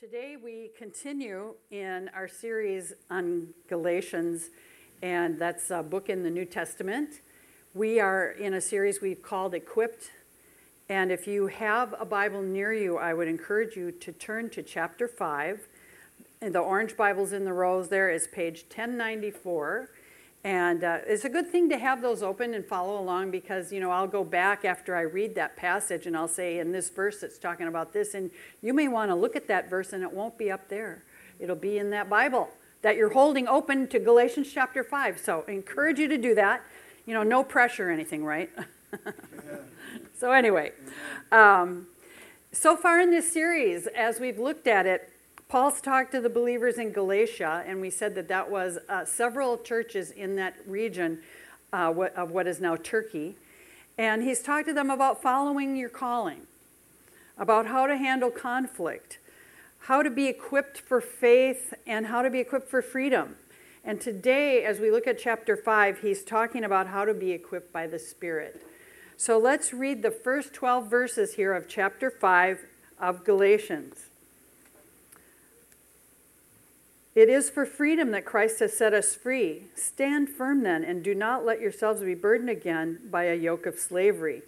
Today we continue in our series on Galatians, and that's a book in the New Testament. We are in a series we've called Equipped, and if you have a Bible near you, I would encourage you to turn to chapter 5. And the orange Bible's in the rows there is page 1094. And uh, it's a good thing to have those open and follow along because, you know, I'll go back after I read that passage and I'll say, in this verse, it's talking about this. And you may want to look at that verse and it won't be up there. It'll be in that Bible that you're holding open to Galatians chapter 5. So I encourage you to do that. You know, no pressure or anything, right? so, anyway, um, so far in this series, as we've looked at it, Paul's talked to the believers in Galatia, and we said that that was uh, several churches in that region uh, of what is now Turkey. And he's talked to them about following your calling, about how to handle conflict, how to be equipped for faith, and how to be equipped for freedom. And today, as we look at chapter 5, he's talking about how to be equipped by the Spirit. So let's read the first 12 verses here of chapter 5 of Galatians. It is for freedom that Christ has set us free. Stand firm then, and do not let yourselves be burdened again by a yoke of slavery.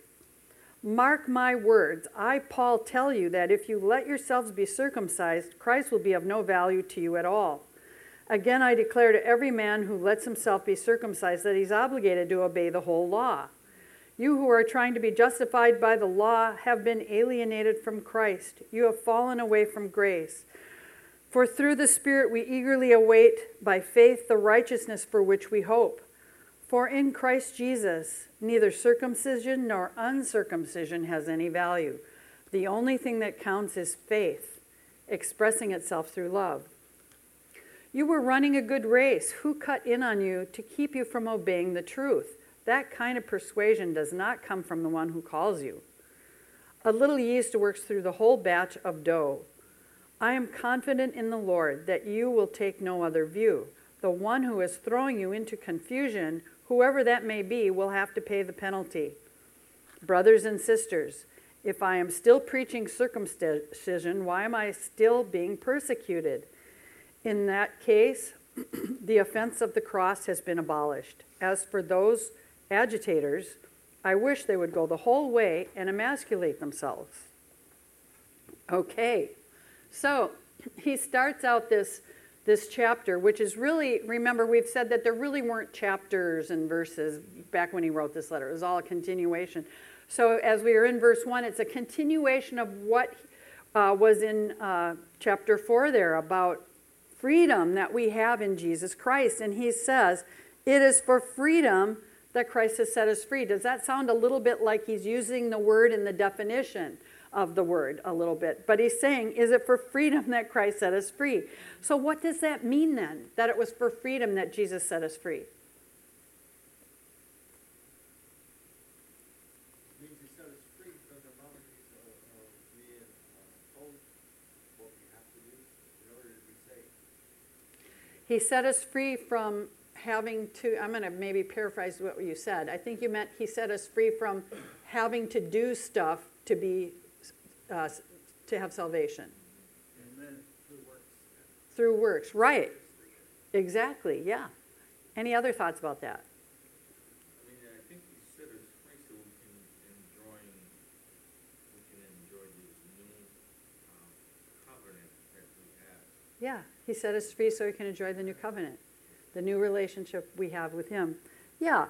Mark my words. I, Paul, tell you that if you let yourselves be circumcised, Christ will be of no value to you at all. Again, I declare to every man who lets himself be circumcised that he's obligated to obey the whole law. You who are trying to be justified by the law have been alienated from Christ. You have fallen away from grace. For through the Spirit we eagerly await by faith the righteousness for which we hope. For in Christ Jesus, neither circumcision nor uncircumcision has any value. The only thing that counts is faith, expressing itself through love. You were running a good race. Who cut in on you to keep you from obeying the truth? That kind of persuasion does not come from the one who calls you. A little yeast works through the whole batch of dough. I am confident in the Lord that you will take no other view. The one who is throwing you into confusion, whoever that may be, will have to pay the penalty. Brothers and sisters, if I am still preaching circumcision, why am I still being persecuted? In that case, the offense of the cross has been abolished. As for those agitators, I wish they would go the whole way and emasculate themselves. Okay. So he starts out this, this chapter, which is really, remember, we've said that there really weren't chapters and verses back when he wrote this letter. It was all a continuation. So as we are in verse 1, it's a continuation of what uh, was in uh, chapter 4 there about freedom that we have in Jesus Christ. And he says, It is for freedom that Christ has set us free. Does that sound a little bit like he's using the word in the definition? Of the word a little bit. But he's saying, is it for freedom that Christ set us free? So, what does that mean then? That it was for freedom that Jesus set us free? He set us free from having to, I'm going to maybe paraphrase what you said. I think you meant he set us free from having to do stuff to be uh, to have salvation. Amen. Through works. Through works, right. Exactly, yeah. Any other thoughts about that? I mean, I think he set us free so we can enjoy, we can enjoy this new um, covenant that we have. Yeah, he set us free so we can enjoy the new covenant, the new relationship we have with him. Yeah,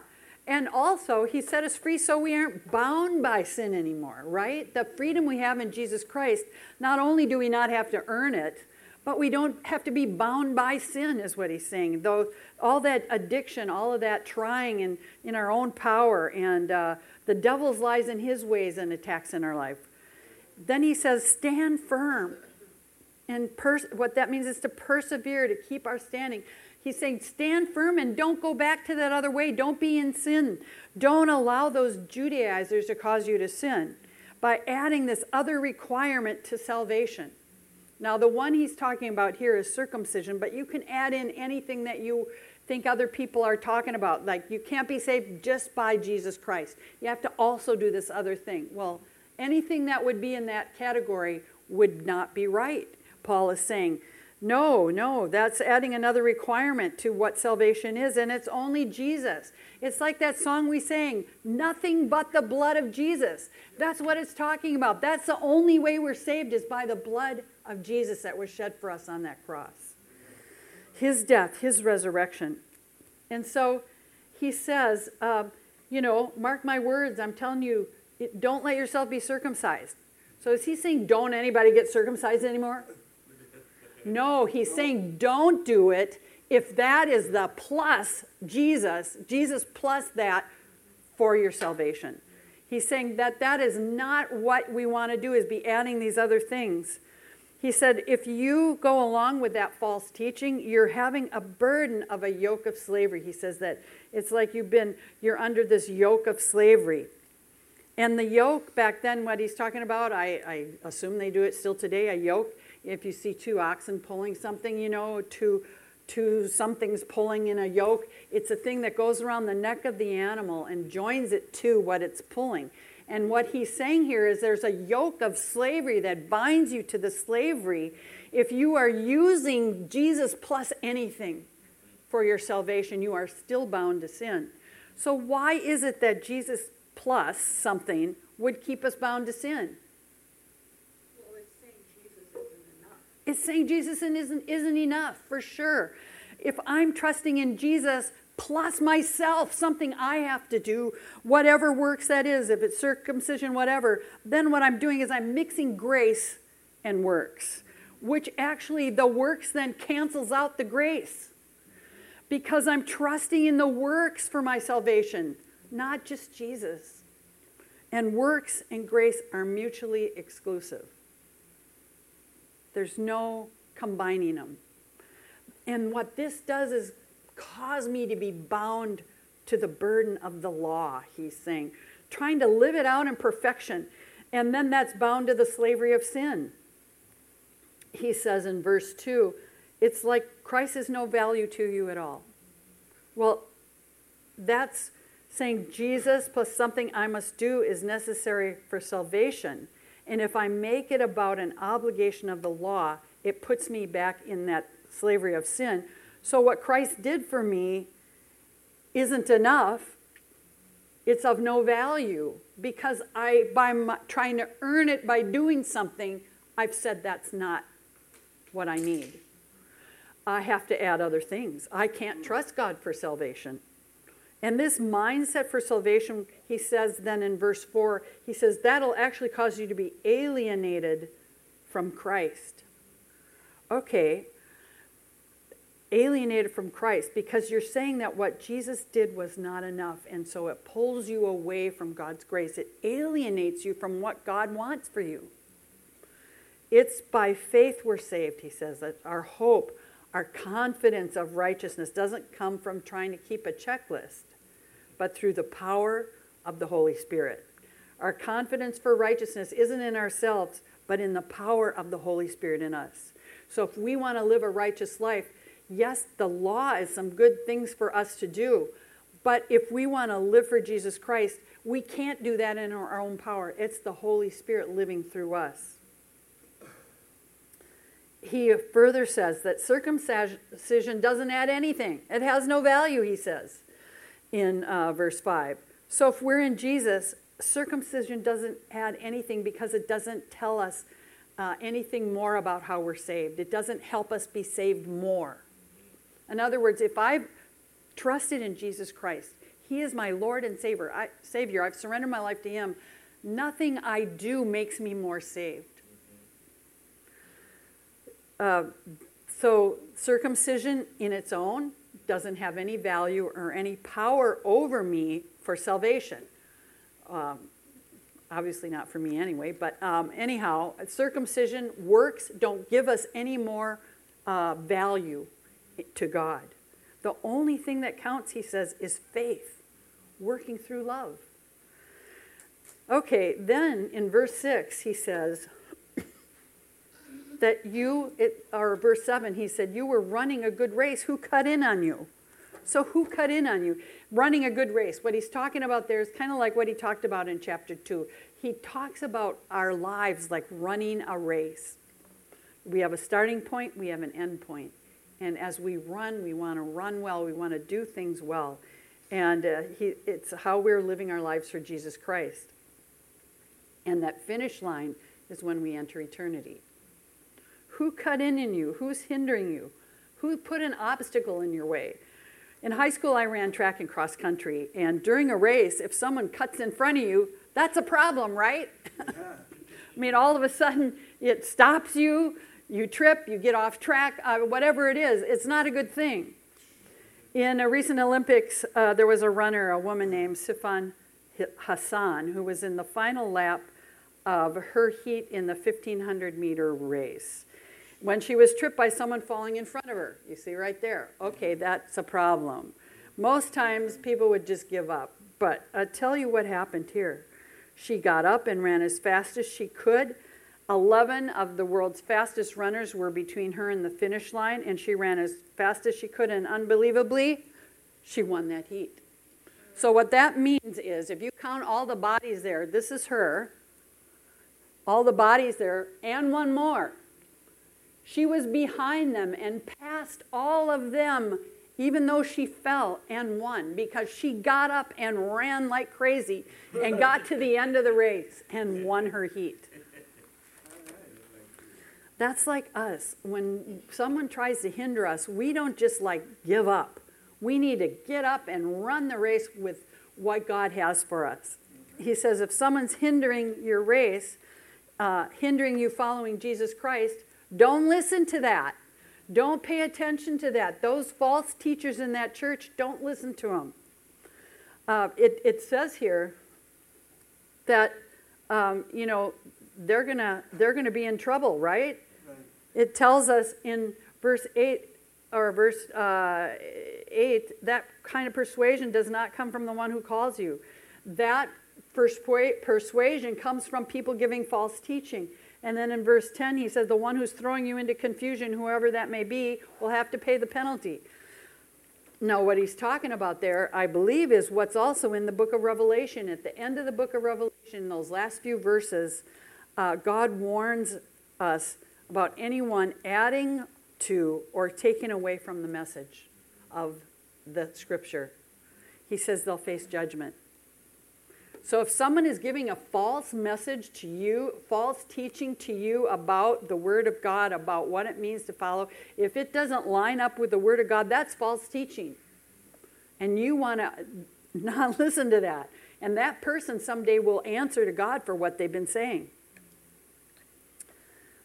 and also, he set us free so we aren't bound by sin anymore, right? The freedom we have in Jesus Christ, not only do we not have to earn it, but we don't have to be bound by sin, is what he's saying. Though all that addiction, all of that trying in, in our own power, and uh, the devil's lies in his ways and attacks in our life. Then he says, stand firm. And pers- what that means is to persevere, to keep our standing. He's saying, stand firm and don't go back to that other way. Don't be in sin. Don't allow those Judaizers to cause you to sin by adding this other requirement to salvation. Now, the one he's talking about here is circumcision, but you can add in anything that you think other people are talking about. Like, you can't be saved just by Jesus Christ. You have to also do this other thing. Well, anything that would be in that category would not be right Paul is saying. No, no, that's adding another requirement to what salvation is, and it's only Jesus. It's like that song we sang, nothing but the blood of Jesus. That's what it's talking about. That's the only way we're saved is by the blood of Jesus that was shed for us on that cross. His death, his resurrection. And so he says, uh, you know, mark my words, I'm telling you, don't let yourself be circumcised. So is he saying don't anybody get circumcised anymore? No, he's saying don't do it if that is the plus Jesus, Jesus plus that for your salvation. He's saying that that is not what we want to do is be adding these other things. He said if you go along with that false teaching, you're having a burden of a yoke of slavery. He says that it's like you've been you're under this yoke of slavery. And the yoke back then, what he's talking about, I, I assume they do it still today, a yoke if you see two oxen pulling something, you know, two, two something's pulling in a yoke, it's a thing that goes around the neck of the animal and joins it to what it's pulling. And what he's saying here is there's a yoke of slavery that binds you to the slavery if you are using Jesus plus anything for your salvation, you are still bound to sin. So, why is it that Jesus plus something would keep us bound to sin? It's saying Jesus isn't, isn't enough, for sure. If I'm trusting in Jesus plus myself, something I have to do, whatever works that is, if it's circumcision, whatever, then what I'm doing is I'm mixing grace and works, which actually the works then cancels out the grace because I'm trusting in the works for my salvation, not just Jesus. And works and grace are mutually exclusive. There's no combining them. And what this does is cause me to be bound to the burden of the law, he's saying, trying to live it out in perfection. And then that's bound to the slavery of sin. He says in verse 2 it's like Christ is no value to you at all. Well, that's saying Jesus plus something I must do is necessary for salvation. And if I make it about an obligation of the law, it puts me back in that slavery of sin. So, what Christ did for me isn't enough. It's of no value because I, by my, trying to earn it by doing something, I've said that's not what I need. I have to add other things. I can't trust God for salvation. And this mindset for salvation, he says then in verse 4, he says that'll actually cause you to be alienated from Christ. Okay, alienated from Christ because you're saying that what Jesus did was not enough, and so it pulls you away from God's grace. It alienates you from what God wants for you. It's by faith we're saved, he says, that our hope, our confidence of righteousness doesn't come from trying to keep a checklist but through the power of the Holy Spirit. Our confidence for righteousness isn't in ourselves, but in the power of the Holy Spirit in us. So if we want to live a righteous life, yes, the law is some good things for us to do. But if we want to live for Jesus Christ, we can't do that in our own power. It's the Holy Spirit living through us. He further says that circumcision doesn't add anything, it has no value, he says in uh, verse 5. So if we're in Jesus, circumcision doesn't add anything because it doesn't tell us uh, anything more about how we're saved. It doesn't help us be saved more. In other words, if I've trusted in Jesus Christ, He is my Lord and Savior. I, Savior. I've surrendered my life to Him. Nothing I do makes me more saved. Uh, so circumcision in its own doesn't have any value or any power over me for salvation. Um, obviously, not for me anyway, but um, anyhow, circumcision works don't give us any more uh, value to God. The only thing that counts, he says, is faith working through love. Okay, then in verse 6, he says, that you, it, or verse 7, he said, You were running a good race. Who cut in on you? So, who cut in on you? Running a good race. What he's talking about there is kind of like what he talked about in chapter 2. He talks about our lives like running a race, We have a starting point, we have an end point. And as we run, we want to run well, we want to do things well. And uh, he, it's how we're living our lives for Jesus Christ. And that finish line is when we enter eternity. Who cut in in you? Who's hindering you? Who put an obstacle in your way? In high school, I ran track and cross country. And during a race, if someone cuts in front of you, that's a problem, right? Yeah. I mean, all of a sudden, it stops you, you trip, you get off track, uh, whatever it is. It's not a good thing. In a recent Olympics, uh, there was a runner, a woman named Sifan Hassan, who was in the final lap of her heat in the 1500 meter race when she was tripped by someone falling in front of her. You see right there. Okay, that's a problem. Most times people would just give up. But I'll tell you what happened here. She got up and ran as fast as she could. 11 of the world's fastest runners were between her and the finish line, and she ran as fast as she could, and unbelievably, she won that heat. So, what that means is if you count all the bodies there, this is her, all the bodies there, and one more. She was behind them and passed all of them, even though she fell and won, because she got up and ran like crazy and got to the end of the race and won her heat. That's like us. When someone tries to hinder us, we don't just like give up. We need to get up and run the race with what God has for us. He says, if someone's hindering your race, uh, hindering you following Jesus Christ, don't listen to that. Don't pay attention to that. Those false teachers in that church, don't listen to them. Uh, it, it says here that, um, you know, they're going to they're gonna be in trouble, right? right? It tells us in verse 8 or verse uh, 8 that kind of persuasion does not come from the one who calls you. That persuasion comes from people giving false teaching. And then in verse 10, he says, The one who's throwing you into confusion, whoever that may be, will have to pay the penalty. Now, what he's talking about there, I believe, is what's also in the book of Revelation. At the end of the book of Revelation, those last few verses, uh, God warns us about anyone adding to or taking away from the message of the scripture. He says they'll face judgment. So if someone is giving a false message to you, false teaching to you about the Word of God, about what it means to follow, if it doesn't line up with the Word of God, that's false teaching. And you want to not listen to that. And that person someday will answer to God for what they've been saying.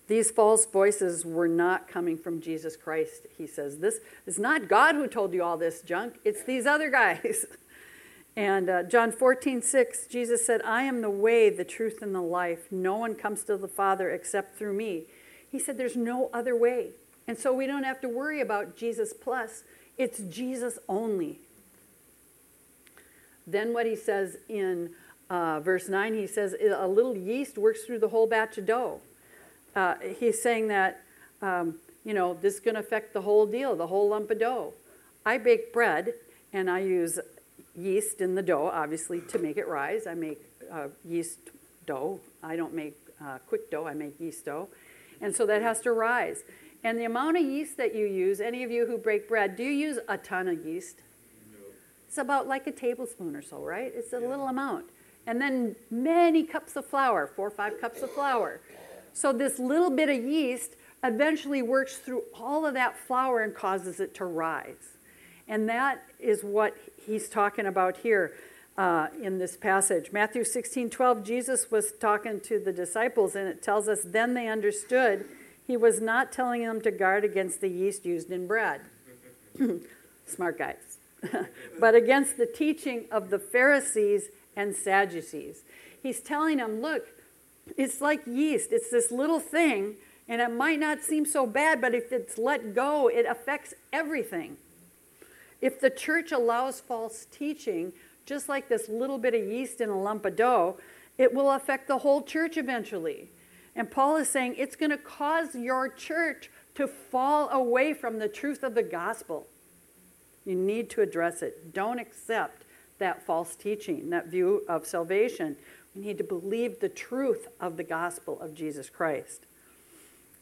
These false voices were not coming from Jesus Christ, he says. This is not God who told you all this junk, it's these other guys. And uh, John 14, 6, Jesus said, I am the way, the truth, and the life. No one comes to the Father except through me. He said, There's no other way. And so we don't have to worry about Jesus plus, it's Jesus only. Then what he says in uh, verse 9, he says, A little yeast works through the whole batch of dough. Uh, he's saying that, um, you know, this is going to affect the whole deal, the whole lump of dough. I bake bread and I use yeast in the dough, obviously, to make it rise. I make uh, yeast dough. I don't make uh, quick dough, I make yeast dough. And so that has to rise. And the amount of yeast that you use, any of you who break bread, do you use a ton of yeast? No. It's about like a tablespoon or so, right? It's a yeah. little amount. And then many cups of flour, four or five cups of flour. So this little bit of yeast eventually works through all of that flour and causes it to rise. And that is what he's talking about here uh, in this passage. Matthew 16 12, Jesus was talking to the disciples, and it tells us, then they understood he was not telling them to guard against the yeast used in bread. Smart guys. but against the teaching of the Pharisees and Sadducees. He's telling them, look, it's like yeast, it's this little thing, and it might not seem so bad, but if it's let go, it affects everything. If the church allows false teaching, just like this little bit of yeast in a lump of dough, it will affect the whole church eventually. And Paul is saying it's going to cause your church to fall away from the truth of the gospel. You need to address it. Don't accept that false teaching, that view of salvation. We need to believe the truth of the gospel of Jesus Christ.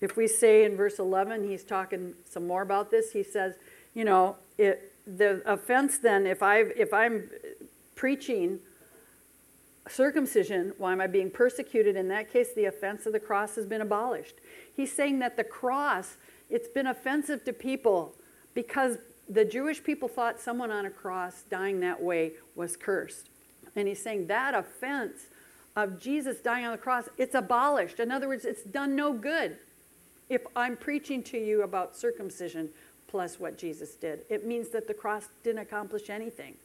If we say in verse 11, he's talking some more about this, he says, you know, it, the offense then, if, i if I'm preaching circumcision, why am I being persecuted? In that case, the offense of the cross has been abolished. He's saying that the cross, it's been offensive to people because the Jewish people thought someone on a cross dying that way was cursed. And he's saying that offense of Jesus dying on the cross, it's abolished. In other words, it's done no good. If I'm preaching to you about circumcision plus what Jesus did, it means that the cross didn't accomplish anything.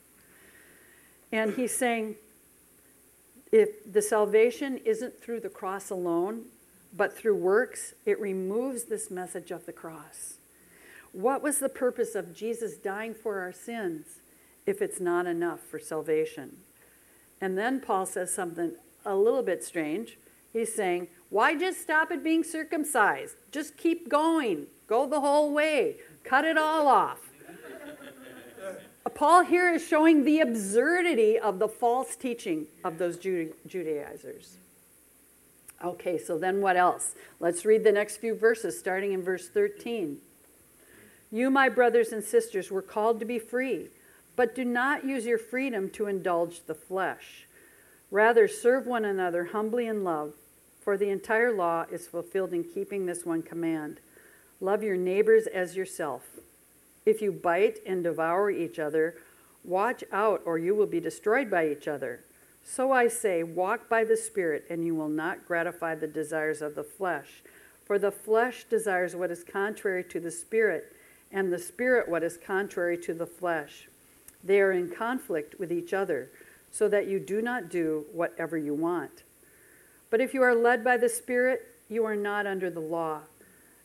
And he's saying, if the salvation isn't through the cross alone, but through works, it removes this message of the cross. What was the purpose of Jesus dying for our sins if it's not enough for salvation? And then Paul says something a little bit strange. He's saying, Why just stop at being circumcised? Just keep going. Go the whole way. Cut it all off. Uh, Paul here is showing the absurdity of the false teaching of those Judaizers. Okay, so then what else? Let's read the next few verses, starting in verse 13. You, my brothers and sisters, were called to be free, but do not use your freedom to indulge the flesh. Rather, serve one another humbly in love, for the entire law is fulfilled in keeping this one command love your neighbors as yourself. If you bite and devour each other, watch out, or you will be destroyed by each other. So I say, walk by the Spirit, and you will not gratify the desires of the flesh. For the flesh desires what is contrary to the Spirit, and the Spirit what is contrary to the flesh. They are in conflict with each other, so that you do not do whatever you want. But if you are led by the Spirit, you are not under the law.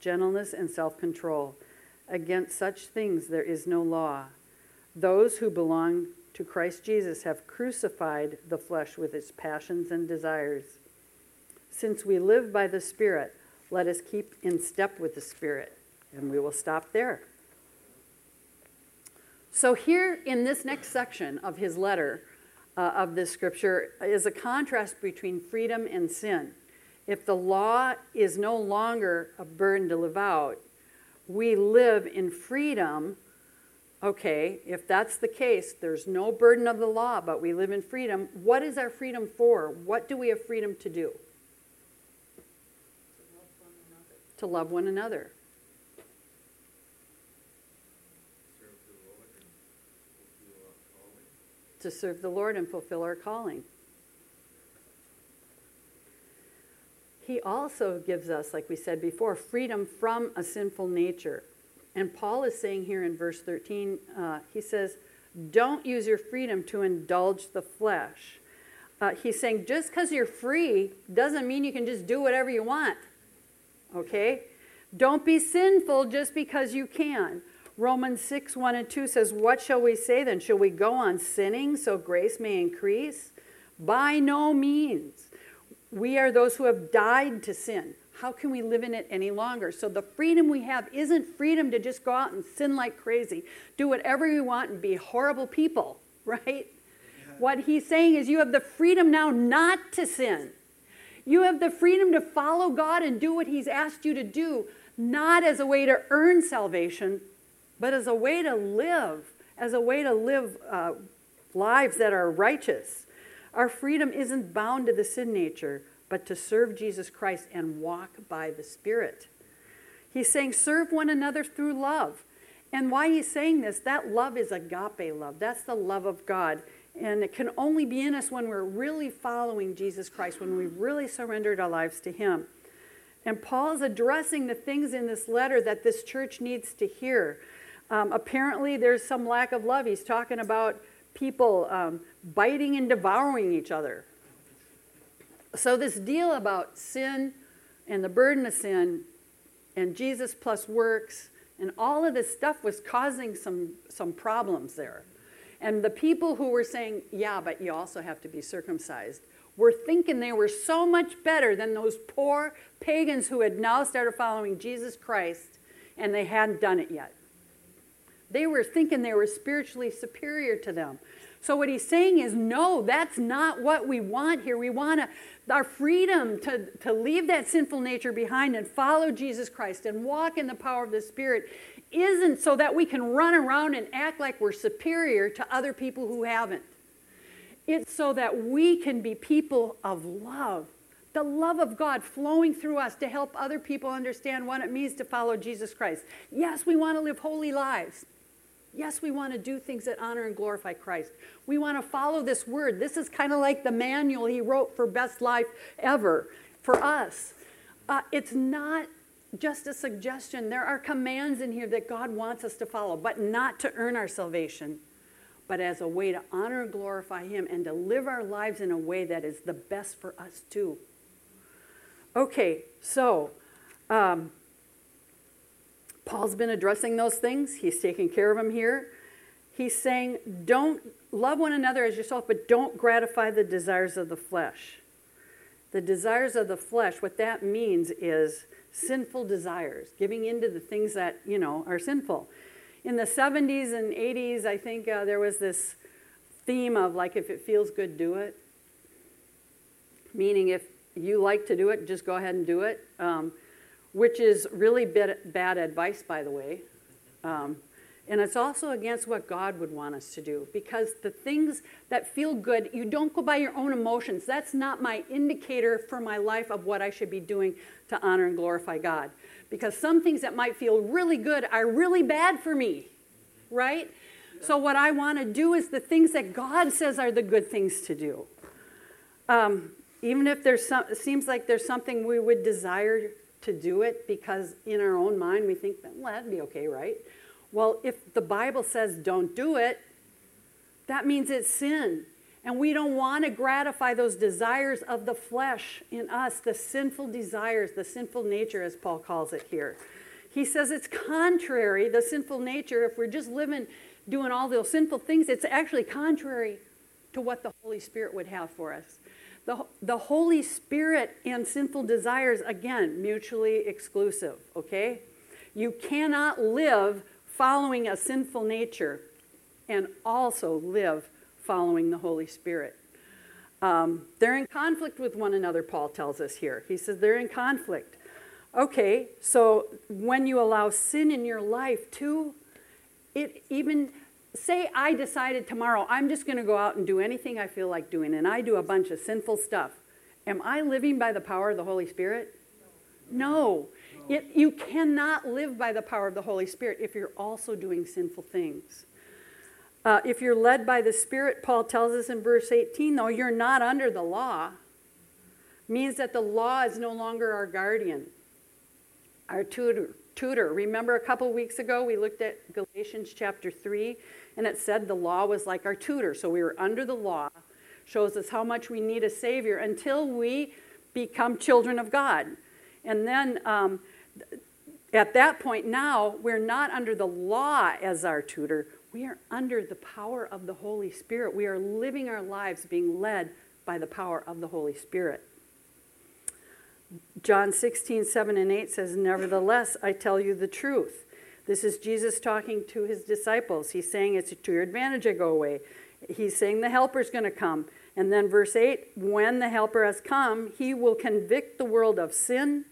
gentleness, and self control. Against such things there is no law. Those who belong to Christ Jesus have crucified the flesh with its passions and desires. Since we live by the Spirit, let us keep in step with the Spirit. And we will stop there. So, here in this next section of his letter uh, of this scripture is a contrast between freedom and sin if the law is no longer a burden to live out, we live in freedom. Okay, if that's the case, there's no burden of the law, but we live in freedom. What is our freedom for? What do we have freedom to do? To love one another. To serve the Lord and fulfill our calling. He also gives us, like we said before, freedom from a sinful nature. And Paul is saying here in verse 13, uh, he says, Don't use your freedom to indulge the flesh. Uh, he's saying just because you're free doesn't mean you can just do whatever you want. Okay? Don't be sinful just because you can. Romans 6, 1 and 2 says, What shall we say then? Shall we go on sinning so grace may increase? By no means. We are those who have died to sin. How can we live in it any longer? So the freedom we have isn't freedom to just go out and sin like crazy, do whatever you want and be horrible people, right? Yeah. What he's saying is you have the freedom now not to sin. You have the freedom to follow God and do what he's asked you to do, not as a way to earn salvation, but as a way to live, as a way to live uh, lives that are righteous. Our freedom isn't bound to the sin nature, but to serve Jesus Christ and walk by the Spirit. He's saying, serve one another through love. And why he's saying this, that love is agape love. That's the love of God. And it can only be in us when we're really following Jesus Christ, when we've really surrendered our lives to Him. And Paul's addressing the things in this letter that this church needs to hear. Um, apparently, there's some lack of love. He's talking about people um, biting and devouring each other. So, this deal about sin and the burden of sin and Jesus plus works, and all of this stuff was causing some, some problems there. And the people who were saying, yeah, but you also have to be circumcised, were thinking they were so much better than those poor pagans who had now started following Jesus Christ and they hadn't done it yet. They were thinking they were spiritually superior to them. So what he's saying is, no, that's not what we want here. We want our freedom to, to leave that sinful nature behind and follow Jesus Christ and walk in the power of the Spirit isn't so that we can run around and act like we're superior to other people who haven't. It's so that we can be people of love, the love of God flowing through us to help other people understand what it means to follow Jesus Christ. Yes, we want to live holy lives. Yes, we want to do things that honor and glorify Christ. We want to follow this word. This is kind of like the manual he wrote for best life ever for us. Uh, it's not just a suggestion. There are commands in here that God wants us to follow, but not to earn our salvation, but as a way to honor and glorify Him and to live our lives in a way that is the best for us too. Okay, so um, Paul's been addressing those things. He's taking care of them here. He's saying, don't love one another as yourself, but don't gratify the desires of the flesh. The desires of the flesh, what that means is sinful desires, giving into the things that, you know, are sinful. In the 70s and 80s, I think uh, there was this theme of like, if it feels good, do it. Meaning, if you like to do it, just go ahead and do it. Um, which is really bad advice, by the way. Um, and it's also against what God would want us to do because the things that feel good, you don't go by your own emotions. That's not my indicator for my life of what I should be doing to honor and glorify God. Because some things that might feel really good are really bad for me, right? So, what I want to do is the things that God says are the good things to do. Um, even if there's some, it seems like there's something we would desire to do it because in our own mind we think, that well, that'd be okay, right? Well, if the Bible says don't do it, that means it's sin. And we don't want to gratify those desires of the flesh in us, the sinful desires, the sinful nature, as Paul calls it here. He says it's contrary, the sinful nature, if we're just living, doing all those sinful things, it's actually contrary to what the Holy Spirit would have for us. The, the Holy Spirit and sinful desires, again, mutually exclusive, okay? You cannot live following a sinful nature and also live following the Holy Spirit. Um, they're in conflict with one another, Paul tells us here. He says they're in conflict. Okay, so when you allow sin in your life too, it even say I decided tomorrow I'm just going to go out and do anything I feel like doing, and I do a bunch of sinful stuff. Am I living by the power of the Holy Spirit? No. It, you cannot live by the power of the Holy Spirit if you're also doing sinful things. Uh, if you're led by the Spirit, Paul tells us in verse 18, though, you're not under the law, means that the law is no longer our guardian, our tutor tutor. Remember a couple weeks ago we looked at Galatians chapter 3 and it said the law was like our tutor. So we were under the law, shows us how much we need a Savior until we become children of God. And then um, at that point now, we're not under the law as our tutor. We are under the power of the Holy Spirit. We are living our lives being led by the power of the Holy Spirit. John 16, 7 and 8 says, Nevertheless, I tell you the truth. This is Jesus talking to his disciples. He's saying, It's to your advantage I go away. He's saying the helper's going to come. And then verse 8 When the helper has come, he will convict the world of sin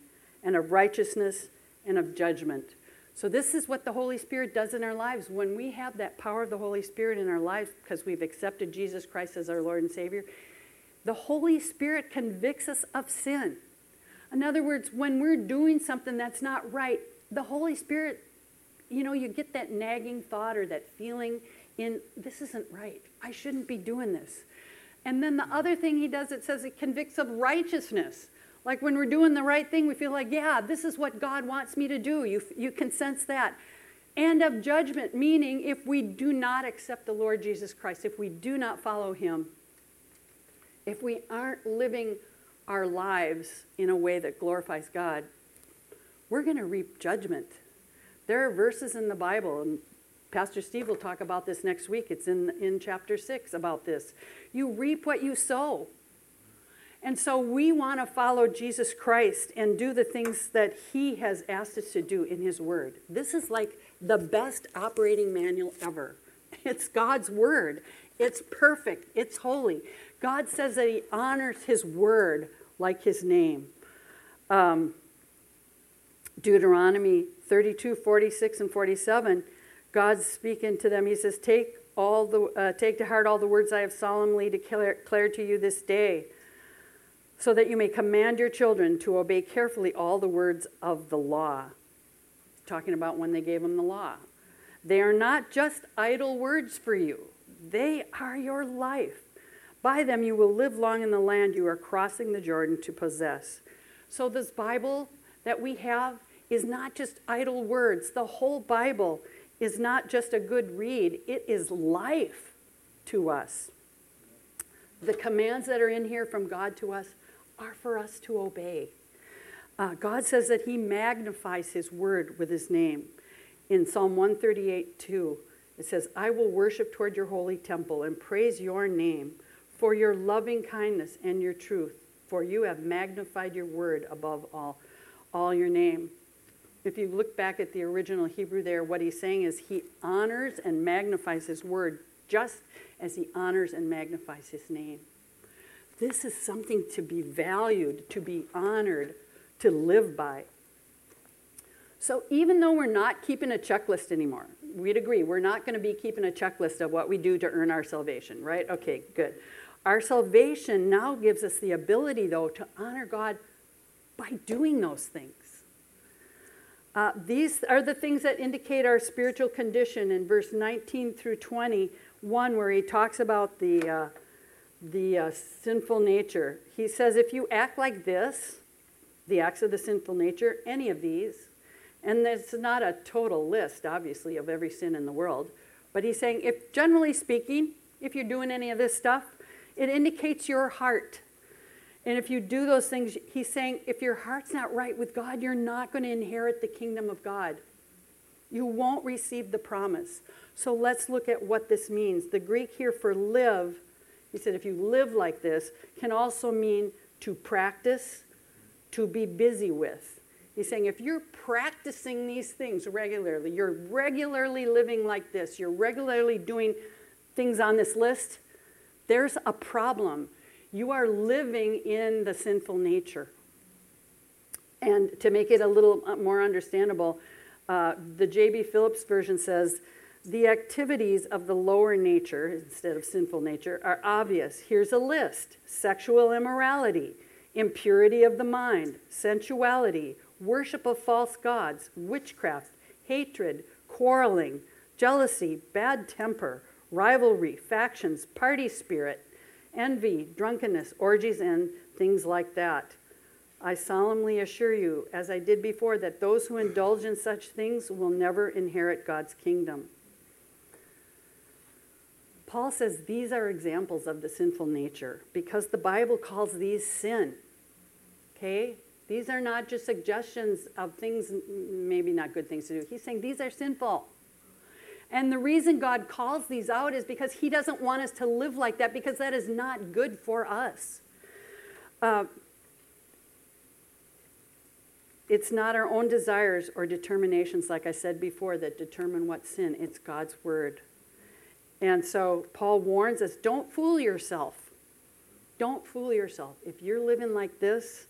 and of righteousness and of judgment. So, this is what the Holy Spirit does in our lives. When we have that power of the Holy Spirit in our lives because we've accepted Jesus Christ as our Lord and Savior, the Holy Spirit convicts us of sin. In other words, when we're doing something that's not right, the Holy Spirit, you know, you get that nagging thought or that feeling in, this isn't right. I shouldn't be doing this. And then the other thing he does, it says it convicts of righteousness. Like when we're doing the right thing, we feel like, yeah, this is what God wants me to do. You, you can sense that. And of judgment, meaning if we do not accept the Lord Jesus Christ, if we do not follow him, if we aren't living our lives in a way that glorifies God, we're going to reap judgment. There are verses in the Bible, and Pastor Steve will talk about this next week. It's in, in chapter 6 about this. You reap what you sow. And so we want to follow Jesus Christ and do the things that he has asked us to do in his word. This is like the best operating manual ever. It's God's word. It's perfect. It's holy. God says that he honors his word like his name. Um, Deuteronomy 32, 46, and 47, God's speaking to them. He says, Take, all the, uh, take to heart all the words I have solemnly declared to you this day, so that you may command your children to obey carefully all the words of the law. Talking about when they gave them the law. They are not just idle words for you, they are your life. By them you will live long in the land you are crossing the Jordan to possess. So, this Bible that we have is not just idle words. The whole Bible is not just a good read, it is life to us. The commands that are in here from God to us are for us to obey. Uh, God says that He magnifies His word with His name. In Psalm 138 2, it says, I will worship toward your holy temple and praise your name for your loving kindness and your truth, for you have magnified your word above all, all your name. If you look back at the original Hebrew there, what he's saying is he honors and magnifies his word just as he honors and magnifies his name. This is something to be valued, to be honored, to live by. So even though we're not keeping a checklist anymore, we'd agree, we're not going to be keeping a checklist of what we do to earn our salvation, right? Okay, good. Our salvation now gives us the ability, though, to honor God by doing those things. Uh, these are the things that indicate our spiritual condition in verse 19 through 21, where he talks about the, uh, the uh, sinful nature. He says, if you act like this, the acts of the sinful nature, any of these, and it's not a total list, obviously, of every sin in the world, but he's saying, if generally speaking, if you're doing any of this stuff, it indicates your heart. And if you do those things, he's saying if your heart's not right with God, you're not going to inherit the kingdom of God. You won't receive the promise. So let's look at what this means. The Greek here for live, he said, if you live like this, can also mean to practice, to be busy with. He's saying if you're practicing these things regularly, you're regularly living like this, you're regularly doing things on this list, there's a problem. You are living in the sinful nature. And to make it a little uh, more understandable, uh, the J.B. Phillips version says, the activities of the lower nature, instead of sinful nature, are obvious. Here's a list sexual immorality, impurity of the mind, sensuality, worship of false gods, witchcraft, hatred, quarreling, jealousy, bad temper, rivalry, factions, party spirit, envy, drunkenness, orgies, and things like that. I solemnly assure you, as I did before, that those who indulge in such things will never inherit God's kingdom. Paul says these are examples of the sinful nature because the Bible calls these sin. Okay? These are not just suggestions of things, maybe not good things to do. He's saying these are sinful. And the reason God calls these out is because He doesn't want us to live like that because that is not good for us. Uh, it's not our own desires or determinations, like I said before, that determine what sin. It's God's word. And so Paul warns us don't fool yourself. Don't fool yourself. If you're living like this,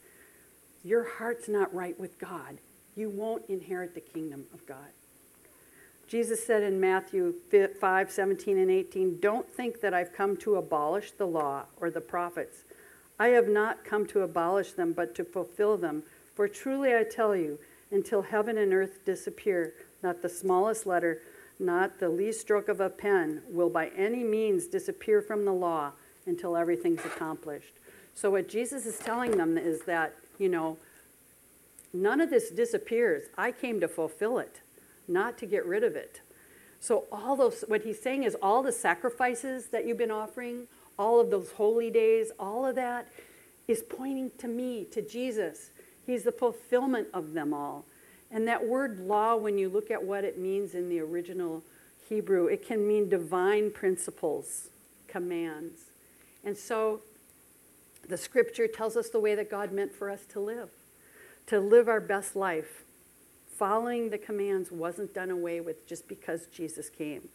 your heart's not right with God. You won't inherit the kingdom of God. Jesus said in Matthew 5 17 and 18, Don't think that I've come to abolish the law or the prophets. I have not come to abolish them, but to fulfill them. For truly I tell you, until heaven and earth disappear, not the smallest letter, not the least stroke of a pen will by any means disappear from the law until everything's accomplished. So, what Jesus is telling them is that, you know, none of this disappears. I came to fulfill it not to get rid of it. So, all those, what he's saying is all the sacrifices that you've been offering, all of those holy days, all of that is pointing to me, to Jesus. He's the fulfillment of them all. And that word law, when you look at what it means in the original Hebrew, it can mean divine principles, commands. And so the scripture tells us the way that God meant for us to live, to live our best life. Following the commands wasn't done away with just because Jesus came.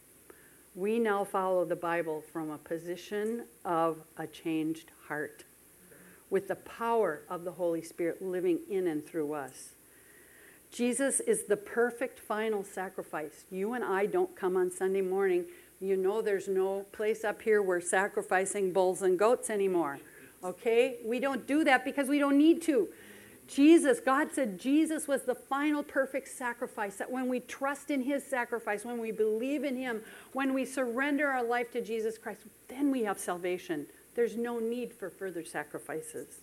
We now follow the Bible from a position of a changed heart with the power of the Holy Spirit living in and through us. Jesus is the perfect final sacrifice. You and I don't come on Sunday morning. You know, there's no place up here where sacrificing bulls and goats anymore. Okay? We don't do that because we don't need to. Jesus, God said Jesus was the final perfect sacrifice. That when we trust in his sacrifice, when we believe in him, when we surrender our life to Jesus Christ, then we have salvation. There's no need for further sacrifices.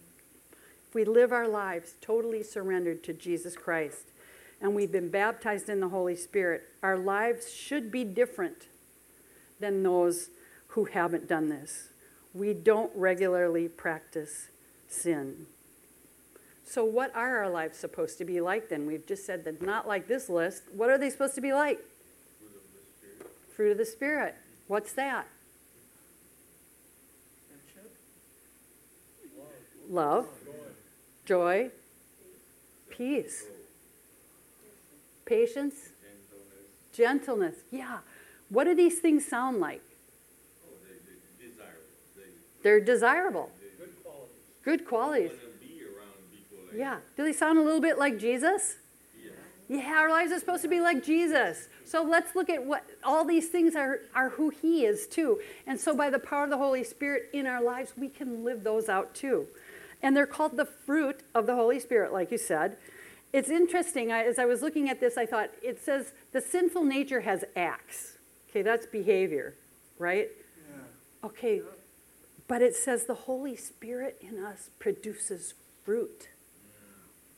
If we live our lives totally surrendered to Jesus Christ and we've been baptized in the Holy Spirit, our lives should be different than those who haven't done this. We don't regularly practice sin. So, what are our lives supposed to be like then? We've just said that not like this list. What are they supposed to be like? Fruit of the Spirit. Fruit of the Spirit. What's that? Love, joy, peace, patience, Gentleness. gentleness. Yeah. What do these things sound like? Oh, they, they desirable. They, They're desirable, good qualities. good qualities. Want to be around people like Yeah. Do they sound a little bit like Jesus? Yeah. Yeah, our lives are supposed to be like Jesus. So let's look at what all these things are, are who He is too. And so by the power of the Holy Spirit in our lives, we can live those out too. And they're called the fruit of the Holy Spirit, like you said. It's interesting. I, as I was looking at this, I thought it says the sinful nature has acts. Okay, that's behavior, right? Yeah. Okay, but it says the Holy Spirit in us produces fruit,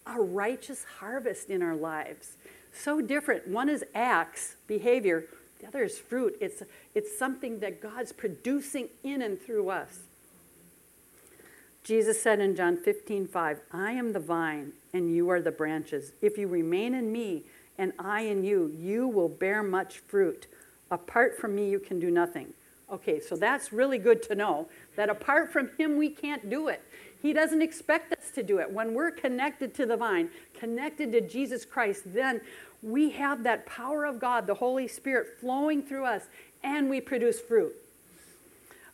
a righteous harvest in our lives. So different. One is acts, behavior, the other is fruit. It's, it's something that God's producing in and through us. Jesus said in John 15, 5, I am the vine and you are the branches. If you remain in me and I in you, you will bear much fruit. Apart from me, you can do nothing. Okay, so that's really good to know that apart from him, we can't do it. He doesn't expect us to do it. When we're connected to the vine, connected to Jesus Christ, then we have that power of God, the Holy Spirit flowing through us, and we produce fruit.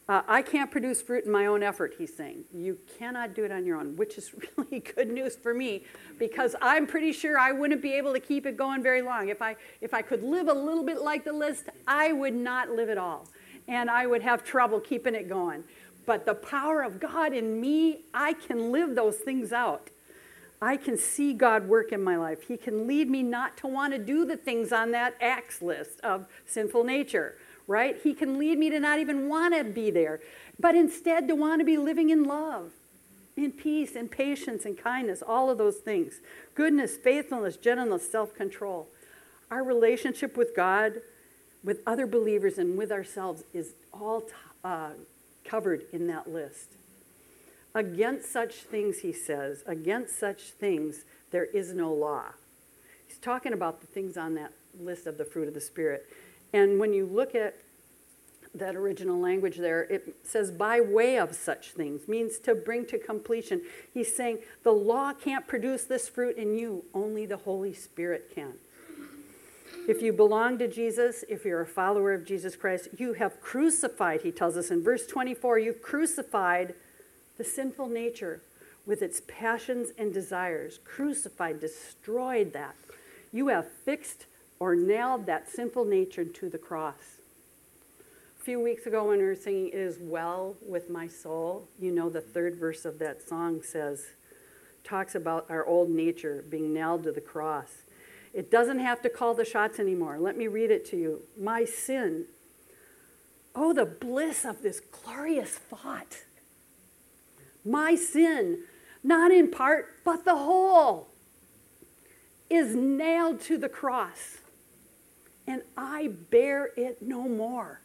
Uh, I can't produce fruit in my own effort, he's saying. You cannot do it on your own, which is really good news for me because I'm pretty sure I wouldn't be able to keep it going very long. If I, if I could live a little bit like the list, I would not live at all. And I would have trouble keeping it going. But the power of God in me, I can live those things out. I can see God work in my life. He can lead me not to want to do the things on that acts list of sinful nature right? He can lead me to not even want to be there, but instead to want to be living in love, in peace, and patience, and kindness, all of those things. Goodness, faithfulness, gentleness, self control. Our relationship with God, with other believers, and with ourselves is all uh, covered in that list. Against such things, he says, against such things, there is no law. He's talking about the things on that list of the fruit of the Spirit. And when you look at that original language there, it says by way of such things, means to bring to completion. He's saying the law can't produce this fruit in you, only the Holy Spirit can. If you belong to Jesus, if you're a follower of Jesus Christ, you have crucified, he tells us in verse 24, you've crucified the sinful nature with its passions and desires. Crucified, destroyed that. You have fixed or nailed that sinful nature to the cross. A few weeks ago, when we were singing, It is well with my soul, you know, the third verse of that song says, talks about our old nature being nailed to the cross. It doesn't have to call the shots anymore. Let me read it to you. My sin. Oh, the bliss of this glorious thought. My sin, not in part, but the whole, is nailed to the cross and I bear it no more.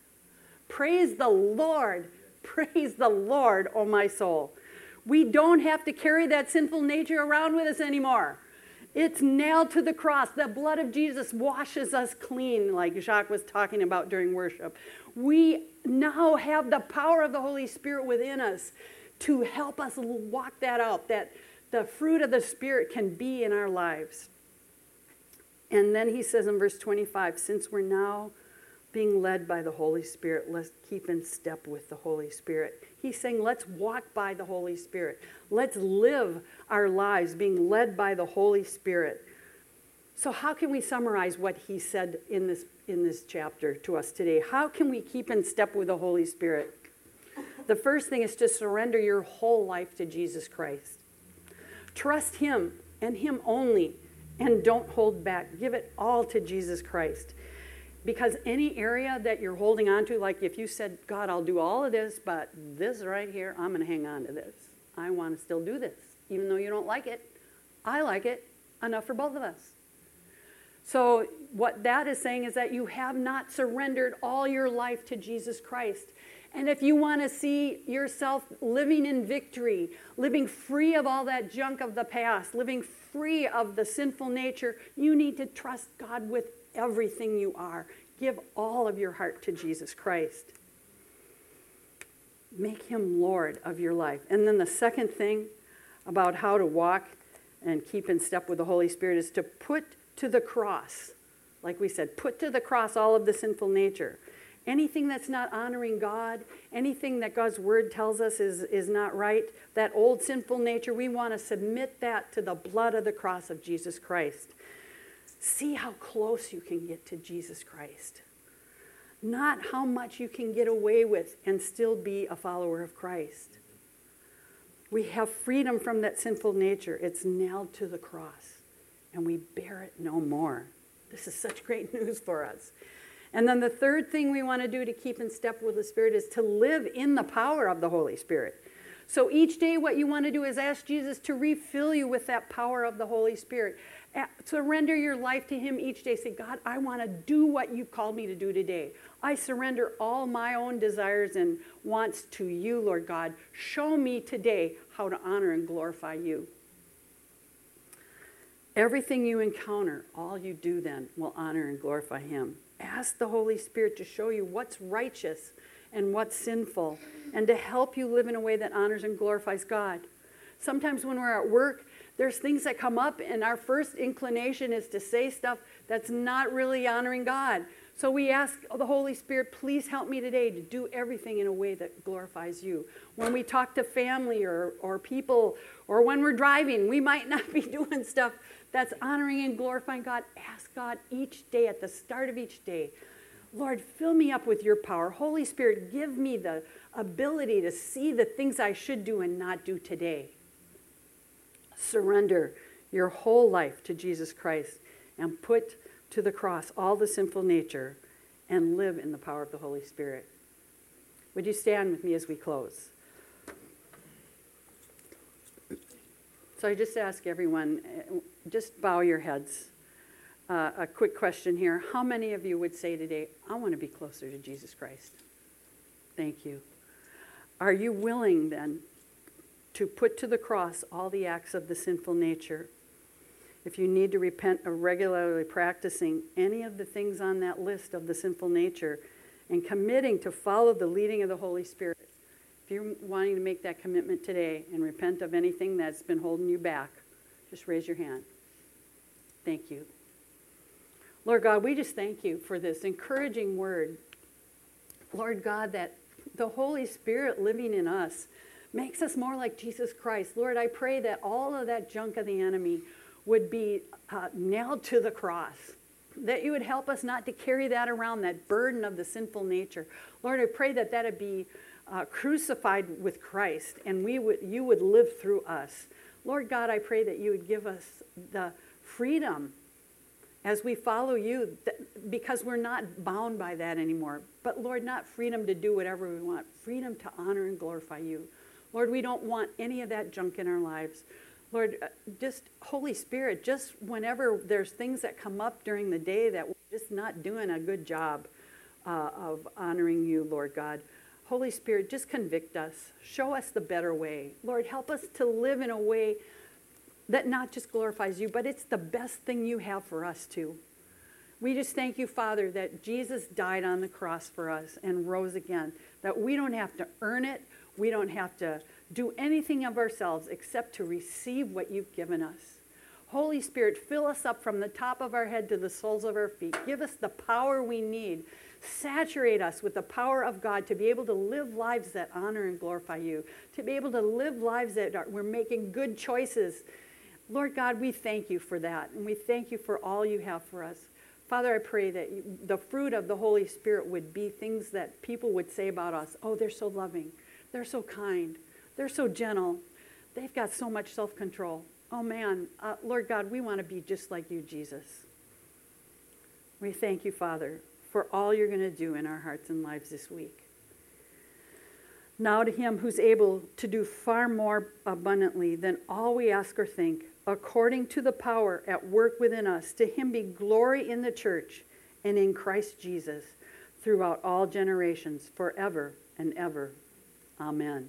Praise the Lord. Praise the Lord, oh my soul. We don't have to carry that sinful nature around with us anymore. It's nailed to the cross. The blood of Jesus washes us clean, like Jacques was talking about during worship. We now have the power of the Holy Spirit within us to help us walk that out, that the fruit of the Spirit can be in our lives. And then he says in verse 25, since we're now being led by the Holy Spirit, let's keep in step with the Holy Spirit. He's saying, let's walk by the Holy Spirit. Let's live our lives being led by the Holy Spirit. So, how can we summarize what he said in this, in this chapter to us today? How can we keep in step with the Holy Spirit? The first thing is to surrender your whole life to Jesus Christ. Trust Him and Him only, and don't hold back. Give it all to Jesus Christ. Because any area that you're holding on to, like if you said, God, I'll do all of this, but this right here, I'm going to hang on to this. I want to still do this, even though you don't like it. I like it enough for both of us. So, what that is saying is that you have not surrendered all your life to Jesus Christ. And if you want to see yourself living in victory, living free of all that junk of the past, living free of the sinful nature, you need to trust God with everything you are. Give all of your heart to Jesus Christ. Make him Lord of your life. And then the second thing about how to walk and keep in step with the Holy Spirit is to put to the cross, like we said, put to the cross all of the sinful nature. Anything that's not honoring God, anything that God's word tells us is, is not right, that old sinful nature, we want to submit that to the blood of the cross of Jesus Christ. See how close you can get to Jesus Christ. Not how much you can get away with and still be a follower of Christ. We have freedom from that sinful nature. It's nailed to the cross, and we bear it no more. This is such great news for us. And then the third thing we want to do to keep in step with the Spirit is to live in the power of the Holy Spirit. So each day, what you want to do is ask Jesus to refill you with that power of the Holy Spirit. Surrender your life to Him each day. Say, God, I want to do what you've called me to do today. I surrender all my own desires and wants to you, Lord God. Show me today how to honor and glorify you. Everything you encounter, all you do then will honor and glorify Him. Ask the Holy Spirit to show you what's righteous and what's sinful and to help you live in a way that honors and glorifies God. Sometimes when we're at work, there's things that come up, and our first inclination is to say stuff that's not really honoring God. So we ask the Holy Spirit, please help me today to do everything in a way that glorifies you. When we talk to family or, or people, or when we're driving, we might not be doing stuff that's honoring and glorifying God. Ask God each day, at the start of each day, Lord, fill me up with your power. Holy Spirit, give me the ability to see the things I should do and not do today. Surrender your whole life to Jesus Christ and put to the cross all the sinful nature and live in the power of the Holy Spirit. Would you stand with me as we close? So I just ask everyone, uh, just bow your heads. Uh, a quick question here. How many of you would say today, I want to be closer to Jesus Christ? Thank you. Are you willing then to put to the cross all the acts of the sinful nature? If you need to repent of regularly practicing any of the things on that list of the sinful nature and committing to follow the leading of the Holy Spirit, if you're wanting to make that commitment today and repent of anything that's been holding you back, just raise your hand. Thank you. Lord God, we just thank you for this encouraging word. Lord God, that the Holy Spirit living in us makes us more like Jesus Christ. Lord, I pray that all of that junk of the enemy would be uh, nailed to the cross. That you would help us not to carry that around, that burden of the sinful nature. Lord, I pray that that would be uh, crucified with Christ and we would, you would live through us. Lord God, I pray that you would give us the freedom as we follow you because we're not bound by that anymore. But Lord, not freedom to do whatever we want, freedom to honor and glorify you. Lord, we don't want any of that junk in our lives. Lord, uh, just Holy Spirit, just whenever there's things that come up during the day that we're just not doing a good job uh, of honoring you, Lord God, Holy Spirit, just convict us. Show us the better way. Lord, help us to live in a way that not just glorifies you, but it's the best thing you have for us too. We just thank you, Father, that Jesus died on the cross for us and rose again, that we don't have to earn it, we don't have to do anything of ourselves except to receive what you've given us. Holy Spirit, fill us up from the top of our head to the soles of our feet. Give us the power we need. Saturate us with the power of God to be able to live lives that honor and glorify you, to be able to live lives that are, we're making good choices. Lord God, we thank you for that, and we thank you for all you have for us. Father, I pray that the fruit of the Holy Spirit would be things that people would say about us. Oh, they're so loving. They're so kind. They're so gentle. They've got so much self control. Oh, man. Uh, Lord God, we want to be just like you, Jesus. We thank you, Father, for all you're going to do in our hearts and lives this week. Now to him who's able to do far more abundantly than all we ask or think, according to the power at work within us, to him be glory in the church and in Christ Jesus throughout all generations, forever and ever. Amen.